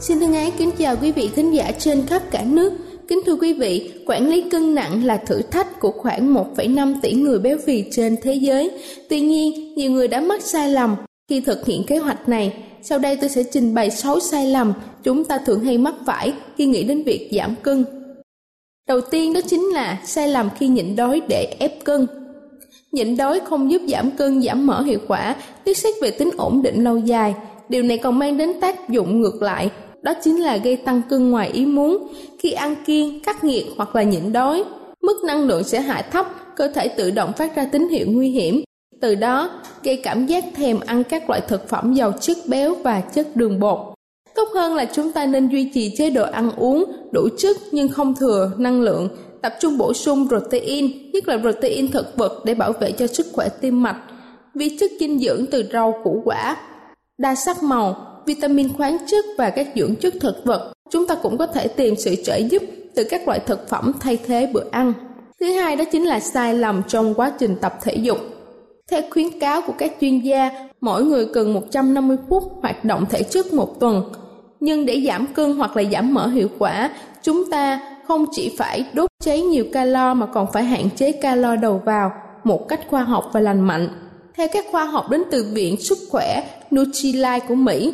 Xin thân ái kính chào quý vị thính giả trên khắp cả nước. Kính thưa quý vị, quản lý cân nặng là thử thách của khoảng 1,5 tỷ người béo phì trên thế giới. Tuy nhiên, nhiều người đã mắc sai lầm khi thực hiện kế hoạch này. Sau đây tôi sẽ trình bày 6 sai lầm chúng ta thường hay mắc phải khi nghĩ đến việc giảm cân. Đầu tiên đó chính là sai lầm khi nhịn đói để ép cân. Nhịn đói không giúp giảm cân, giảm mỡ hiệu quả, tiết xét về tính ổn định lâu dài. Điều này còn mang đến tác dụng ngược lại đó chính là gây tăng cân ngoài ý muốn. Khi ăn kiêng, cắt nghiệt hoặc là nhịn đói, mức năng lượng sẽ hạ thấp, cơ thể tự động phát ra tín hiệu nguy hiểm. Từ đó, gây cảm giác thèm ăn các loại thực phẩm giàu chất béo và chất đường bột. Tốt hơn là chúng ta nên duy trì chế độ ăn uống đủ chất nhưng không thừa năng lượng, tập trung bổ sung protein, nhất là protein thực vật để bảo vệ cho sức khỏe tim mạch, vi chất dinh dưỡng từ rau củ quả, đa sắc màu, vitamin khoáng chất và các dưỡng chất thực vật. Chúng ta cũng có thể tìm sự trợ giúp từ các loại thực phẩm thay thế bữa ăn. Thứ hai đó chính là sai lầm trong quá trình tập thể dục. Theo khuyến cáo của các chuyên gia, mỗi người cần 150 phút hoạt động thể chất một tuần. Nhưng để giảm cân hoặc là giảm mỡ hiệu quả, chúng ta không chỉ phải đốt cháy nhiều calo mà còn phải hạn chế calo đầu vào một cách khoa học và lành mạnh. Theo các khoa học đến từ Viện Sức khỏe Nutrilite của Mỹ,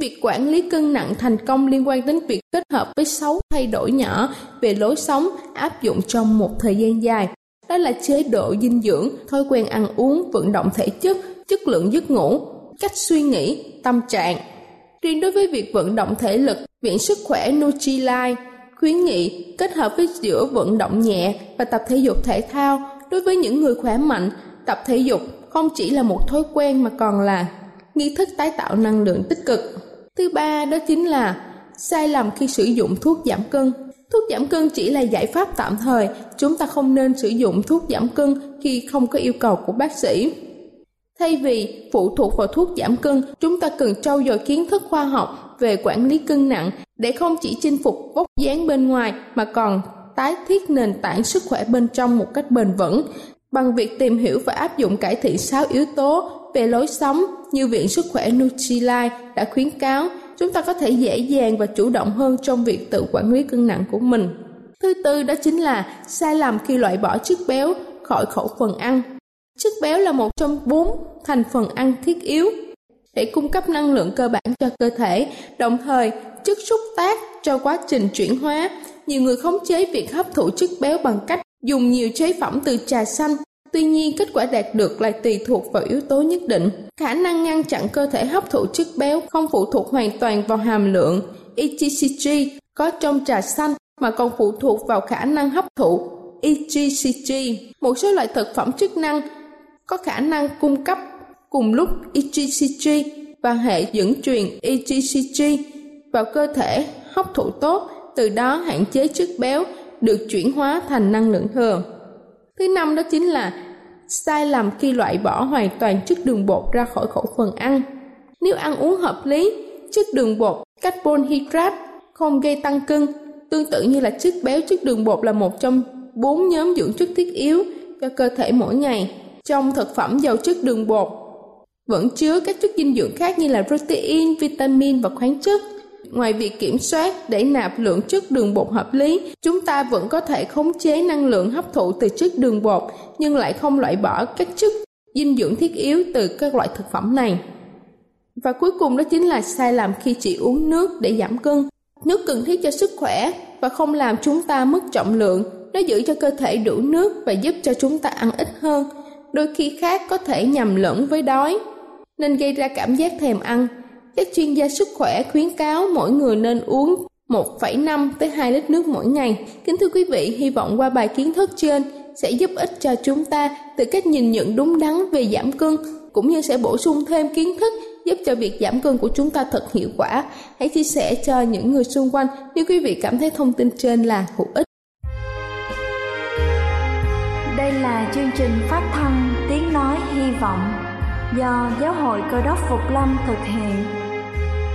Việc quản lý cân nặng thành công liên quan đến việc kết hợp với 6 thay đổi nhỏ về lối sống áp dụng trong một thời gian dài. Đó là chế độ dinh dưỡng, thói quen ăn uống, vận động thể chất, chất lượng giấc ngủ, cách suy nghĩ, tâm trạng. Riêng đối với việc vận động thể lực, Viện Sức khỏe Nutrilite khuyến nghị kết hợp với giữa vận động nhẹ và tập thể dục thể thao đối với những người khỏe mạnh tập thể dục không chỉ là một thói quen mà còn là nghi thức tái tạo năng lượng tích cực Thứ ba đó chính là sai lầm khi sử dụng thuốc giảm cân. Thuốc giảm cân chỉ là giải pháp tạm thời, chúng ta không nên sử dụng thuốc giảm cân khi không có yêu cầu của bác sĩ. Thay vì phụ thuộc vào thuốc giảm cân, chúng ta cần trau dồi kiến thức khoa học về quản lý cân nặng để không chỉ chinh phục vóc dáng bên ngoài mà còn tái thiết nền tảng sức khỏe bên trong một cách bền vững bằng việc tìm hiểu và áp dụng cải thiện 6 yếu tố về lối sống như Viện Sức khỏe Nutrilite đã khuyến cáo, chúng ta có thể dễ dàng và chủ động hơn trong việc tự quản lý cân nặng của mình. Thứ tư đó chính là sai lầm khi loại bỏ chất béo khỏi khẩu phần ăn. Chất béo là một trong bốn thành phần ăn thiết yếu để cung cấp năng lượng cơ bản cho cơ thể, đồng thời chất xúc tác cho quá trình chuyển hóa. Nhiều người khống chế việc hấp thụ chất béo bằng cách dùng nhiều chế phẩm từ trà xanh, Tuy nhiên, kết quả đạt được lại tùy thuộc vào yếu tố nhất định. Khả năng ngăn chặn cơ thể hấp thụ chất béo không phụ thuộc hoàn toàn vào hàm lượng EGCG có trong trà xanh mà còn phụ thuộc vào khả năng hấp thụ EGCG. Một số loại thực phẩm chức năng có khả năng cung cấp cùng lúc EGCG và hệ dẫn truyền EGCG vào cơ thể hấp thụ tốt, từ đó hạn chế chất béo được chuyển hóa thành năng lượng thừa. Thứ năm đó chính là sai lầm khi loại bỏ hoàn toàn chất đường bột ra khỏi khẩu phần ăn. Nếu ăn uống hợp lý, chất đường bột, carbon hydrate không gây tăng cân, tương tự như là chất béo, chất đường bột là một trong bốn nhóm dưỡng chất thiết yếu cho cơ thể mỗi ngày. Trong thực phẩm giàu chất đường bột vẫn chứa các chất dinh dưỡng khác như là protein, vitamin và khoáng chất. Ngoài việc kiểm soát để nạp lượng chất đường bột hợp lý, chúng ta vẫn có thể khống chế năng lượng hấp thụ từ chất đường bột nhưng lại không loại bỏ các chất dinh dưỡng thiết yếu từ các loại thực phẩm này. Và cuối cùng đó chính là sai lầm khi chỉ uống nước để giảm cân. Nước cần thiết cho sức khỏe và không làm chúng ta mất trọng lượng. Nó giữ cho cơ thể đủ nước và giúp cho chúng ta ăn ít hơn. Đôi khi khác có thể nhầm lẫn với đói, nên gây ra cảm giác thèm ăn. Các chuyên gia sức khỏe khuyến cáo mỗi người nên uống 1,5 tới 2 lít nước mỗi ngày. Kính thưa quý vị, hy vọng qua bài kiến thức trên sẽ giúp ích cho chúng ta từ cách nhìn nhận đúng đắn về giảm cân cũng như sẽ bổ sung thêm kiến thức giúp cho việc giảm cân của chúng ta thật hiệu quả. Hãy chia sẻ cho những người xung quanh nếu quý vị cảm thấy thông tin trên là hữu ích. Đây là chương trình phát thanh Tiếng Nói Hy Vọng do Giáo hội Cơ đốc Phục Lâm thực hiện.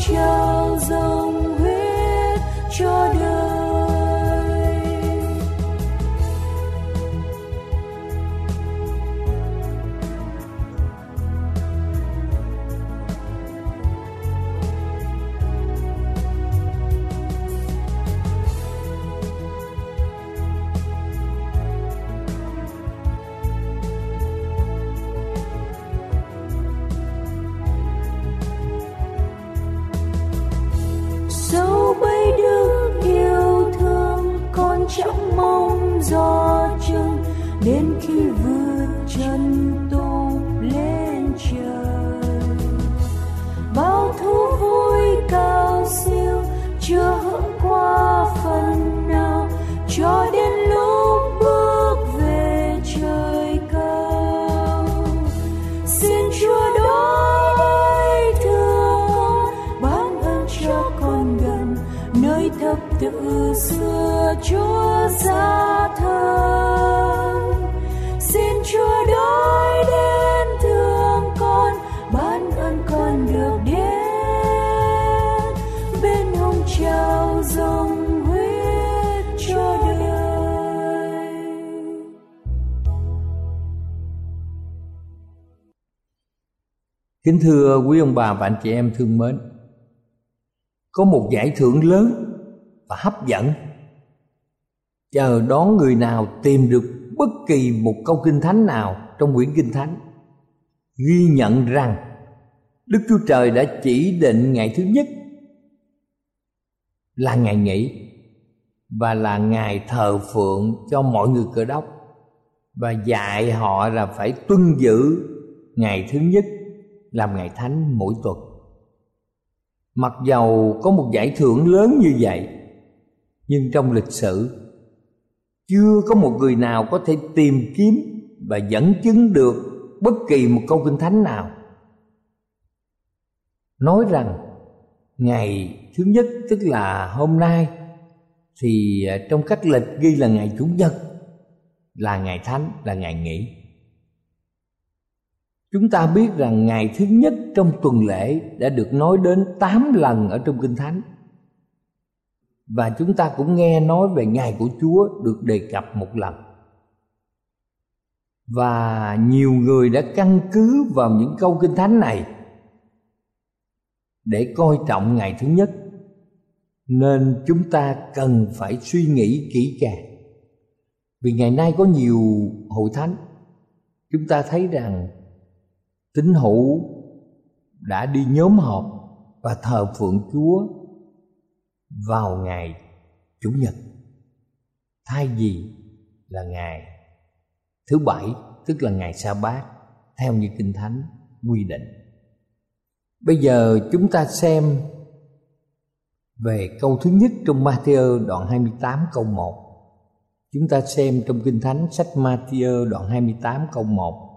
就 kính thưa quý ông bà và anh chị em thương mến, có một giải thưởng lớn và hấp dẫn. Chờ đón người nào tìm được bất kỳ một câu kinh thánh nào trong quyển kinh thánh, ghi nhận rằng đức chúa trời đã chỉ định ngày thứ nhất là ngày nghỉ và là ngày thờ phượng cho mọi người cơ đốc và dạy họ là phải tuân giữ ngày thứ nhất làm ngày thánh mỗi tuần. Mặc dầu có một giải thưởng lớn như vậy, nhưng trong lịch sử, chưa có một người nào có thể tìm kiếm và dẫn chứng được bất kỳ một câu kinh thánh nào. Nói rằng, ngày thứ nhất, tức là hôm nay, thì à, trong cách lịch ghi là ngày chủ nhật, là ngày thánh, là ngày nghỉ chúng ta biết rằng ngày thứ nhất trong tuần lễ đã được nói đến 8 lần ở trong kinh thánh. Và chúng ta cũng nghe nói về ngày của Chúa được đề cập một lần. Và nhiều người đã căn cứ vào những câu kinh thánh này để coi trọng ngày thứ nhất. Nên chúng ta cần phải suy nghĩ kỹ càng. Vì ngày nay có nhiều hội thánh. Chúng ta thấy rằng tín hữu đã đi nhóm họp và thờ phượng chúa vào ngày chủ nhật. Thay vì là ngày thứ bảy, tức là ngày sa bát, theo như kinh thánh quy định. Bây giờ chúng ta xem về câu thứ nhất trong Matthew đoạn 28 câu 1 Chúng ta xem trong Kinh Thánh sách Matthew đoạn 28 câu 1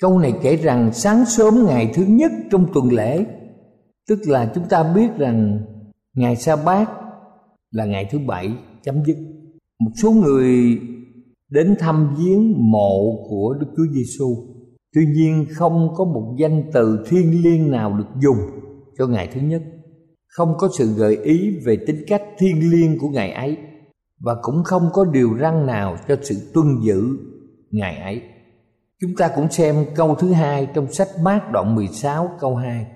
Câu này kể rằng sáng sớm ngày thứ nhất trong tuần lễ, Tức là chúng ta biết rằng ngày sa bát là ngày thứ bảy chấm dứt. Một số người đến thăm viếng mộ của đức chúa giêsu tuy nhiên không có một danh từ thiêng liêng nào được dùng cho ngày thứ nhất. Không có sự gợi ý về tính cách thiêng liêng của ngày ấy. Và cũng không có điều răn nào cho sự tuân giữ ngày ấy. Chúng ta cũng xem câu thứ hai trong sách Mát đoạn 16 câu 2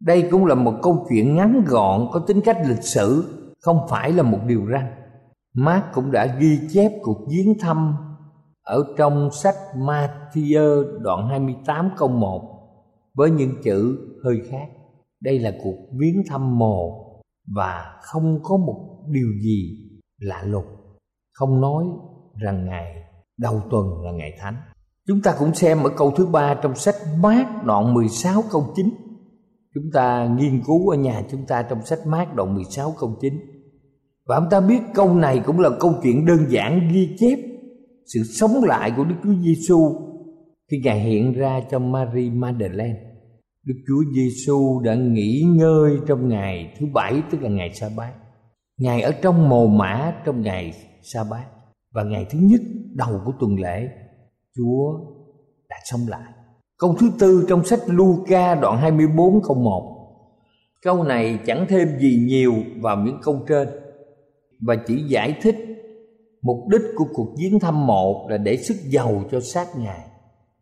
đây cũng là một câu chuyện ngắn gọn có tính cách lịch sử, không phải là một điều răn mát cũng đã ghi chép cuộc viếng thăm ở trong sách Matthew đoạn 28 câu 1 với những chữ hơi khác. Đây là cuộc viếng thăm mồ và không có một điều gì lạ lùng. Không nói rằng ngày đầu tuần là ngày thánh. Chúng ta cũng xem ở câu thứ ba trong sách Mát đoạn 16 câu 9 Chúng ta nghiên cứu ở nhà chúng ta trong sách mát đoạn 16 câu 9 Và chúng ta biết câu này cũng là câu chuyện đơn giản ghi chép Sự sống lại của Đức Chúa Giêsu Khi Ngài hiện ra cho Mary Magdalene. Đức Chúa Giêsu đã nghỉ ngơi trong ngày thứ bảy, tức là ngày sa bát. Ngài ở trong mồ mã trong ngày sa bát. Và ngày thứ nhất đầu của tuần lễ Chúa đã sống lại. Câu thứ tư trong sách Luca đoạn 24 câu 1 Câu này chẳng thêm gì nhiều vào những câu trên, Và chỉ giải thích Mục đích của cuộc viếng thăm mộ là để sức giàu cho xác Ngài.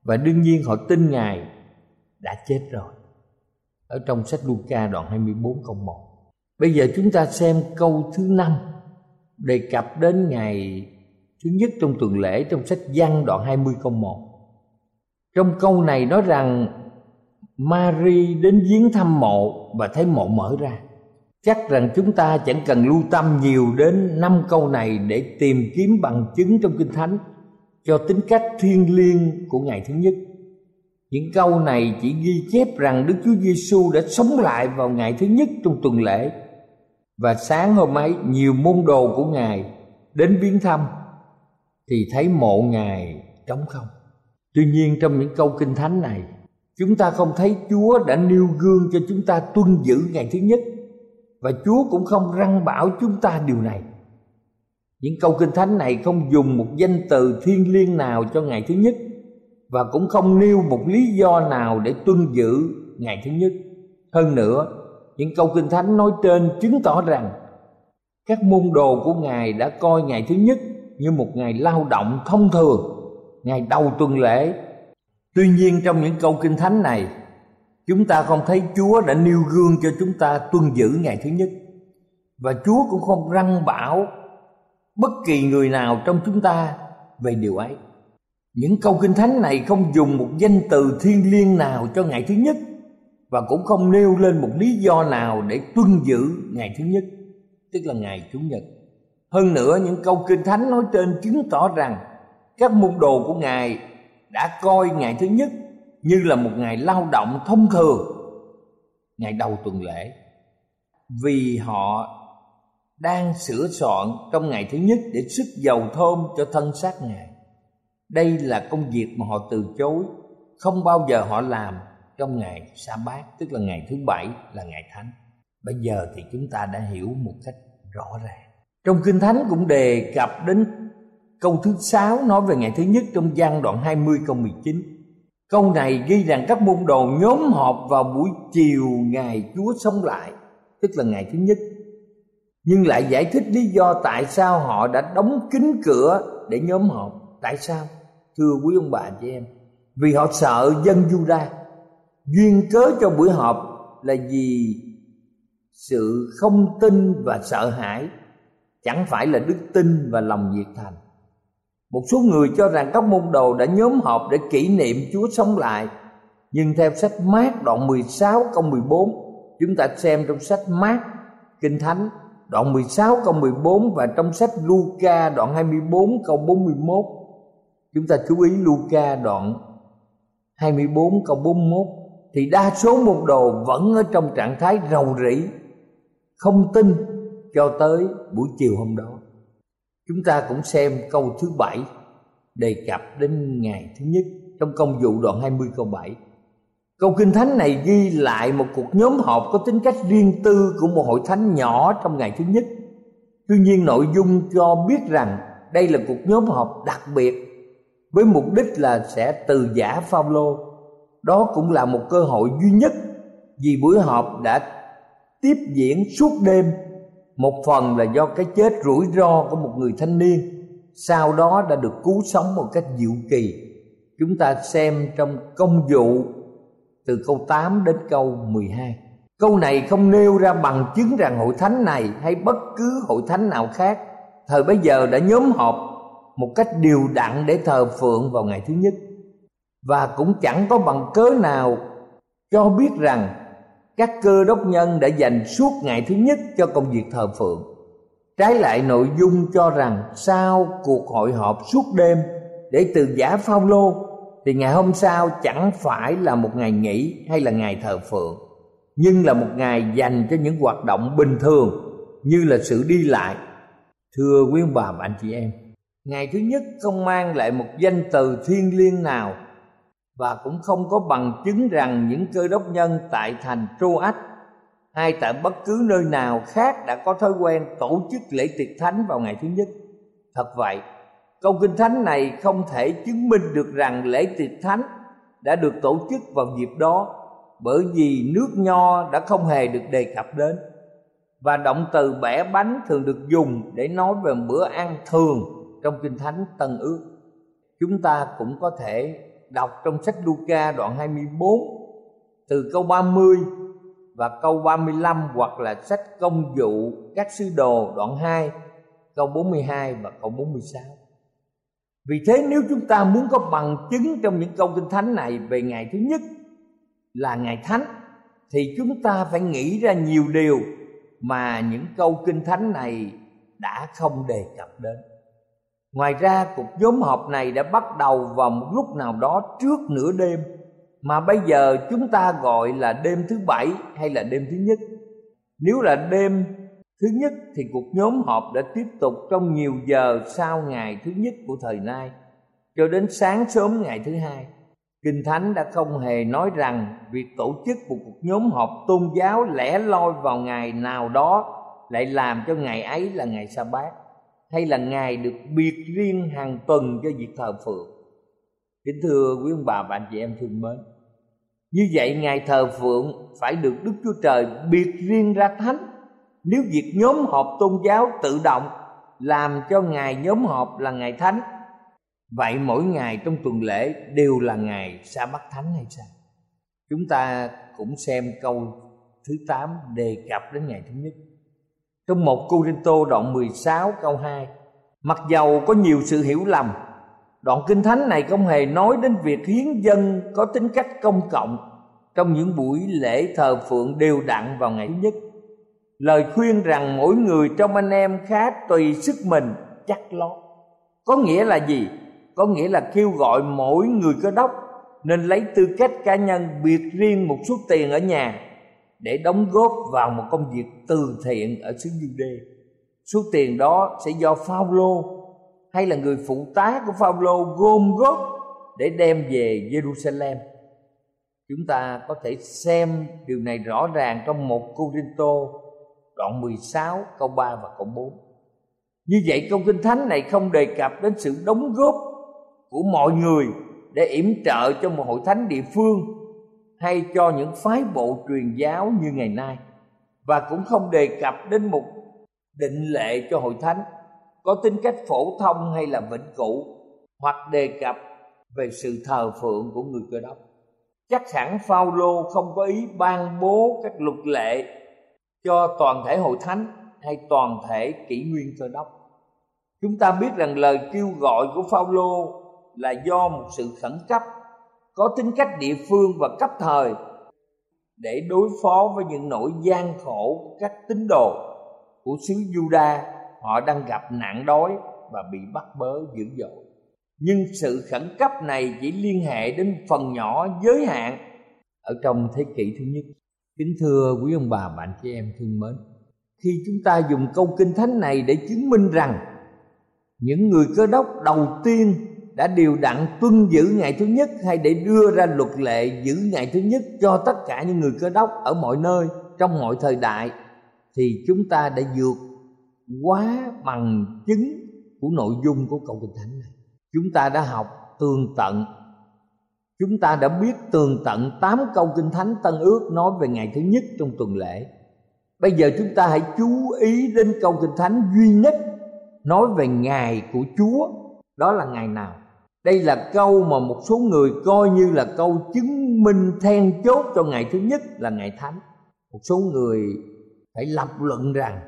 Và đương nhiên họ tin Ngài đã chết rồi. Ở trong sách Luca đoạn 24 câu 1 Bây giờ chúng ta xem câu thứ năm Đề cập đến ngày thứ nhất trong tuần lễ trong sách văn đoạn 20 câu 1 trong câu này nói rằng Mary đến viếng thăm mộ và thấy mộ mở ra. Chắc rằng chúng ta chẳng cần lưu tâm nhiều đến năm câu này để tìm kiếm bằng chứng trong kinh thánh cho tính cách thiêng liêng của ngày thứ nhất. Những câu này chỉ ghi chép rằng Đức Chúa Giêsu đã sống lại vào ngày thứ nhất trong tuần lễ. Và sáng hôm ấy, nhiều môn đồ của Ngài đến viếng thăm thì thấy mộ Ngài trống không. Tuy nhiên trong những câu kinh thánh này, Chúng ta không thấy Chúa đã nêu gương cho chúng ta tuân giữ ngày thứ nhất, và chúa cũng không răng bảo chúng ta điều này những câu kinh thánh này không dùng một danh từ thiêng liêng nào cho ngày thứ nhất, và cũng không nêu một lý do nào để tuân giữ ngày thứ nhất hơn nữa, những câu kinh thánh nói trên chứng tỏ rằng các môn đồ của ngài đã coi ngày thứ nhất như một ngày lao động thông thường, ngày đầu tuần lễ. Tuy nhiên trong những câu kinh thánh này, chúng ta không thấy chúa đã nêu gương cho chúng ta tuân giữ ngày thứ nhất. Và chúa cũng không răng bảo bất kỳ người nào trong chúng ta về điều ấy. Những câu kinh thánh này không dùng một danh từ thiêng liêng nào cho ngày thứ nhất, và cũng không nêu lên một lý do nào để tuân giữ ngày thứ nhất, tức là ngày chủ nhật hơn nữa, những câu kinh thánh nói trên chứng tỏ rằng các môn đồ của ngài đã coi ngày thứ nhất như là một ngày lao động thông thường, ngày đầu tuần lễ. Vì họ đang sửa soạn trong ngày thứ nhất để sức dầu thơm cho thân xác ngài. Đây là công việc mà họ từ chối, không bao giờ họ làm trong ngày sa bát, tức là ngày thứ bảy là ngày thánh. Bây giờ thì chúng ta đã hiểu một cách rõ ràng trong kinh thánh cũng đề cập đến câu thứ sáu nói về ngày thứ nhất trong gian đoạn 20 câu 19 câu này ghi rằng các môn đồ nhóm họp vào buổi chiều ngày Chúa sống lại, tức là ngày thứ nhất. Nhưng lại giải thích lý do tại sao họ đã đóng kín cửa để nhóm họp. Tại sao? Thưa quý ông bà chị em, vì họ sợ dân Juda. Duyên cớ cho buổi họp là vì sự không tin và sợ hãi chẳng phải là đức tin và lòng nhiệt thành. Một số người cho rằng các môn đồ đã nhóm họp để kỷ niệm Chúa sống lại. Nhưng theo sách mát đoạn 16 câu 14 chúng ta xem trong sách mát, kinh thánh, đoạn 16 câu 14 và trong sách Luca đoạn 24 câu 41 chúng ta chú ý Luca đoạn 24 câu 41 thì đa số môn đồ vẫn ở trong trạng thái rầu rĩ, không tin cho tới buổi chiều hôm đó chúng ta cũng xem câu thứ bảy đề cập đến ngày thứ nhất trong công vụ đoạn 20 câu 7 Câu kinh thánh này ghi lại một cuộc nhóm họp có tính cách riêng tư của một hội thánh nhỏ trong ngày thứ nhất. Tuy nhiên nội dung cho biết rằng đây là cuộc nhóm họp đặc biệt với mục đích là sẽ từ giả Phaolô. Đó cũng là một cơ hội duy nhất vì buổi họp đã tiếp diễn suốt đêm một phần là do cái chết rủi ro của một người thanh niên. Sau đó đã được cứu sống một cách diệu kỳ. Chúng ta xem trong công vụ từ câu 8 đến câu 12 câu này không nêu ra bằng chứng rằng hội thánh này hay bất cứ hội thánh nào khác. Thời bấy giờ đã nhóm họp một cách điều đặn để thờ phượng vào ngày thứ nhất. Và cũng chẳng có bằng cớ nào cho biết rằng các cơ đốc nhân đã dành suốt ngày thứ nhất cho công việc thờ phượng. Trái lại nội dung cho rằng sau cuộc hội họp suốt đêm để từ giả Phaolô, thì ngày hôm sau chẳng phải là một ngày nghỉ hay là ngày thờ phượng, nhưng là một ngày dành cho những hoạt động bình thường như là sự đi lại. Thưa quý ông bà và anh chị em, ngày thứ nhất không mang lại một danh từ thiêng liêng nào và cũng không có bằng chứng rằng những cơ đốc nhân tại thành Troas hay tại bất cứ nơi nào khác đã có thói quen tổ chức lễ tiệc thánh vào ngày thứ nhất. Thật vậy, câu kinh thánh này không thể chứng minh được rằng lễ tiệc thánh đã được tổ chức vào dịp đó bởi vì nước nho đã không hề được đề cập đến và động từ bẻ bánh thường được dùng để nói về bữa ăn thường trong kinh thánh Tân Ước. Chúng ta cũng có thể đọc trong sách Luca đoạn 24 từ câu 30 và câu 35 hoặc là sách công vụ các sứ đồ đoạn 2 câu 42 và câu 46. Vì thế nếu chúng ta muốn có bằng chứng trong những câu kinh thánh này về ngày thứ nhất là ngày thánh, thì chúng ta phải nghĩ ra nhiều điều mà những câu kinh thánh này đã không đề cập đến. Ngoài ra, cuộc nhóm họp này đã bắt đầu vào một lúc nào đó trước nửa đêm, mà bây giờ chúng ta gọi là đêm thứ bảy hay là đêm thứ nhất. Nếu là đêm thứ nhất thì cuộc nhóm họp đã tiếp tục trong nhiều giờ sau ngày thứ nhất của thời nay, cho đến sáng sớm ngày thứ hai. Kinh Thánh đã không hề nói rằng việc tổ chức một cuộc nhóm họp tôn giáo lẻ loi vào ngày nào đó lại làm cho ngày ấy là ngày sa bát hay là ngày được biệt riêng hàng tuần cho việc thờ phượng. Kính thưa quý ông bà và anh chị em thương mến, như vậy ngày thờ phượng phải được Đức Chúa Trời biệt riêng ra thánh. Nếu việc nhóm họp tôn giáo tự động làm cho ngày nhóm họp là ngày thánh vậy mỗi ngày trong tuần lễ đều là ngày sa bắt thánh hay sao chúng ta cũng xem câu thứ 8 đề cập đến ngày thứ nhất trong một Cô Rinh Tô đoạn 16 câu 2 Mặc dầu có nhiều sự hiểu lầm, Đoạn Kinh Thánh này không hề nói đến việc hiến dân có tính cách công cộng Trong những buổi lễ thờ phượng đều đặn vào ngày thứ nhất. Lời khuyên rằng mỗi người trong anh em khá tùy sức mình chắc lo Có nghĩa là gì? có nghĩa là kêu gọi mỗi người cơ đốc nên lấy tư cách cá nhân biệt riêng một số tiền ở nhà để đóng góp vào một công việc từ thiện ở xứ Giu-đê. Số tiền đó sẽ do Phaolô hay là người phụ tá của Phaolô gom góp để đem về Jerusalem. Chúng ta có thể xem điều này rõ ràng trong một Corinto đoạn 16 câu 3 và câu 4. Như vậy, câu Kinh Thánh này không đề cập đến sự đóng góp của mọi người để yểm trợ cho một hội thánh địa phương hay cho những phái bộ truyền giáo như ngày nay. Và cũng không đề cập đến một định lệ cho hội thánh, có tính cách phổ thông hay là vĩnh cửu, hoặc đề cập về sự thờ phượng của người cơ đốc. Chắc hẳn Phaolô không có ý ban bố các luật lệ cho toàn thể hội thánh hay toàn thể kỷ nguyên cơ đốc. Chúng ta biết rằng lời kêu gọi của Phaolô là do một sự khẩn cấp có tính cách địa phương và cấp thời để đối phó với những nỗi gian khổ của các tín đồ của xứ Juda họ đang gặp nạn đói và bị bắt bớ dữ dội. Nhưng sự khẩn cấp này chỉ liên hệ đến phần nhỏ giới hạn ở trong thế kỷ thứ nhất. Kính thưa quý ông bà bạn chị em thương mến, khi chúng ta dùng câu kinh thánh này để chứng minh rằng những người cơ đốc đầu tiên đã điều đặn tuân giữ ngày thứ nhất hay để đưa ra luật lệ giữ ngày thứ nhất cho tất cả những người cơ đốc ở mọi nơi trong mọi thời đại, thì chúng ta đã vượt quá bằng chứng của nội dung của câu kinh thánh này. Chúng ta đã học tường tận. Chúng ta đã biết tường tận tám câu kinh thánh tân ước nói về ngày thứ nhất trong tuần lễ. Bây giờ chúng ta hãy chú ý đến câu kinh thánh duy nhất nói về ngày của chúa, đó là ngày nào? Đây là câu mà một số người coi như là câu chứng minh then chốt cho ngày thứ nhất là ngày thánh. Một số người phải lập luận rằng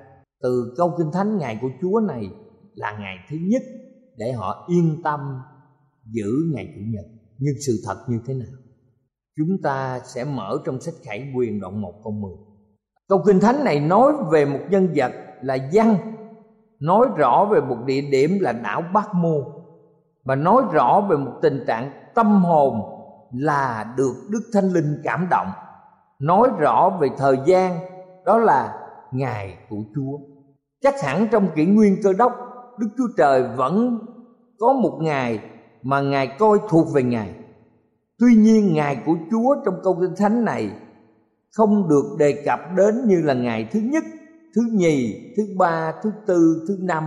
từ câu kinh thánh ngày của chúa này là ngày thứ nhất để họ yên tâm giữ ngày chủ nhật. Nhưng sự thật như thế nào? Chúng ta sẽ mở trong sách khải quyền đoạn 1 câu 10 câu kinh thánh này nói về một nhân vật là văn nói rõ về một địa điểm là đảo Bát Mô và nói rõ về một tình trạng tâm hồn là được Đức Thánh Linh cảm động. Nói rõ về thời gian đó là ngày của Chúa. Chắc hẳn trong kỷ nguyên cơ đốc Đức Chúa Trời vẫn có một ngày mà Ngài coi thuộc về Ngài. Tuy nhiên ngày của Chúa trong câu kinh thánh này không được đề cập đến như là ngày thứ nhất, thứ nhì, thứ ba, thứ tư, thứ năm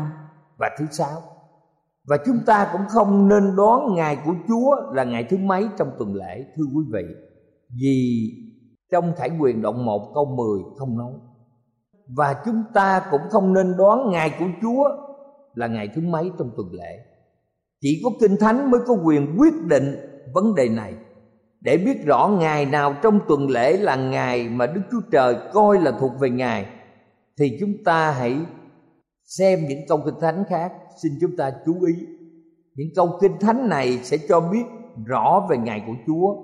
và thứ sáu và chúng ta cũng không nên đoán ngày của Chúa là ngày thứ mấy trong tuần lễ, thưa quý vị. Vì trong Thải quyền đoạn 1 câu 10 không nói. Và chúng ta cũng không nên đoán ngày của Chúa là ngày thứ mấy trong tuần lễ. Chỉ có kinh thánh mới có quyền quyết định vấn đề này. Để biết rõ ngày nào trong tuần lễ là ngày mà Đức Chúa Trời coi là thuộc về Ngài, thì chúng ta hãy xem những câu kinh thánh khác, xin chúng ta chú ý. Những câu kinh thánh này sẽ cho biết rõ về ngày của Chúa.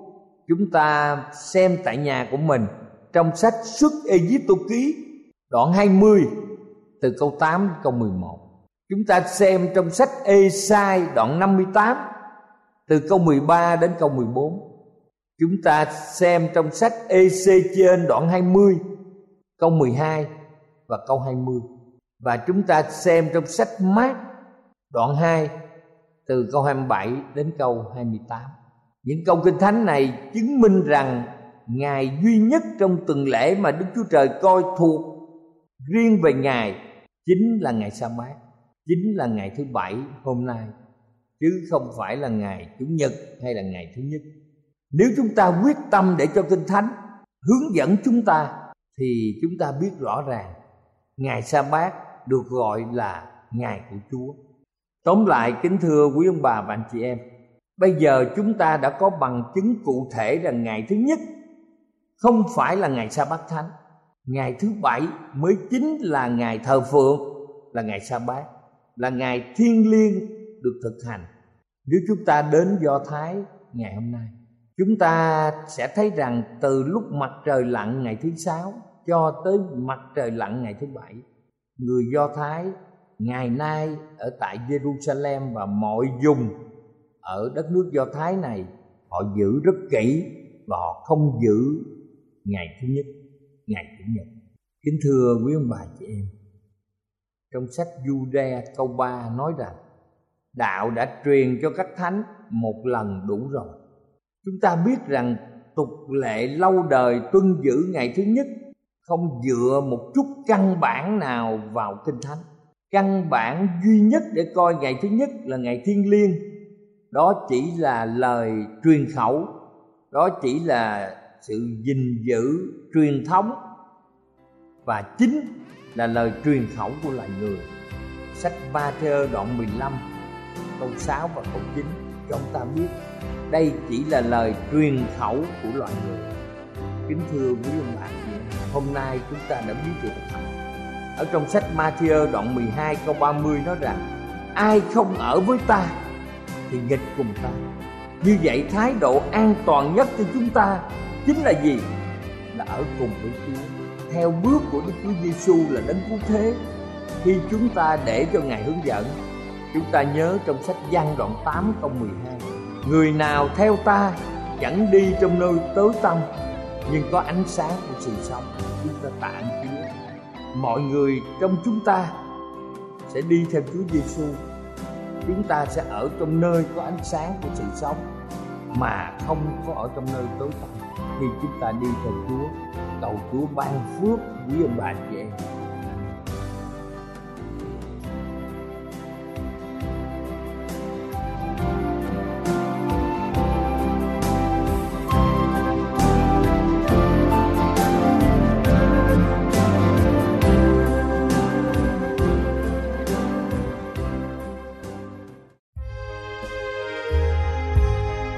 Chúng ta xem tại nhà của mình, trong sách xuất ê tô ký, đoạn 20 từ câu 8 đến câu 11 chúng ta xem trong sách Ê-sai, đoạn 58 từ câu 13 đến câu 14 chúng ta xem trong sách ê trên đoạn 20 câu 12 và câu 20 và chúng ta xem trong sách Mát đoạn 2 từ câu 27 đến câu 28. những câu kinh thánh này chứng minh rằng ngài duy nhất trong tuần lễ mà đức chúa trời coi thuộc riêng về ngài chính là ngày sa bát chính là ngày thứ bảy hôm nay, chứ không phải là ngày chủ nhật hay là ngày thứ nhất nếu chúng ta quyết tâm để cho kinh thánh hướng dẫn chúng ta, thì chúng ta biết rõ ràng ngày sa bát được gọi là ngày của chúa. Tóm lại, kính thưa quý ông bà và anh chị em, bây giờ chúng ta đã có bằng chứng cụ thể rằng ngày thứ nhất không phải là ngày sa bát thánh. Ngày thứ bảy mới chính là ngày thờ phượng, là ngày sa bát là ngày thiêng liêng được thực hành. Nếu chúng ta đến do thái ngày hôm nay, chúng ta sẽ thấy rằng từ lúc mặt trời lặn ngày thứ sáu cho tới mặt trời lặn ngày thứ bảy người do thái ngày nay ở tại jerusalem và mọi vùng ở đất nước do thái này, họ giữ rất kỹ và họ không giữ ngày thứ nhất ngày chủ nhật. Kính thưa quý ông bà chị em, trong sách Jude câu 3 nói rằng, đạo đã truyền cho các thánh một lần đủ rồi. Chúng ta biết rằng tục lệ lâu đời tuân giữ ngày thứ nhất không dựa một chút căn bản nào vào kinh thánh. Căn bản duy nhất để coi ngày thứ nhất là ngày thiên liêng. Đó chỉ là lời truyền khẩu. Đó chỉ là sự gìn giữ, truyền thống. Và chính là lời truyền khẩu của loài người. Sách Ma-thơ đoạn 15 câu 6 và câu 9 cho ông ta biết. Đây chỉ là lời truyền khẩu của loài người. Kính thưa quý ông bạn hôm nay chúng ta đã biết được ở trong sách Matthew đoạn 12 câu 30 nói rằng, ai không ở với ta thì nghịch cùng ta. Như vậy, thái độ an toàn nhất cho chúng ta chính là gì? Là ở cùng với Chúa. Theo bước của Đức Chúa Giêsu là đấng cứu thế. Khi chúng ta để cho Ngài hướng dẫn, chúng ta nhớ trong sách Giăng đoạn 8 câu 12 người nào theo ta chẳng đi trong nơi tối tăm nhưng có ánh sáng của sự sống, chúng ta tạ ơn Chúa mọi người trong chúng ta sẽ đi theo Chúa Giêsu. Chúng ta sẽ ở trong nơi có ánh sáng của sự sống, mà không có ở trong nơi tối tăm. Khi chúng ta đi theo Chúa, cầu Chúa ban phước quý ông bà chị em.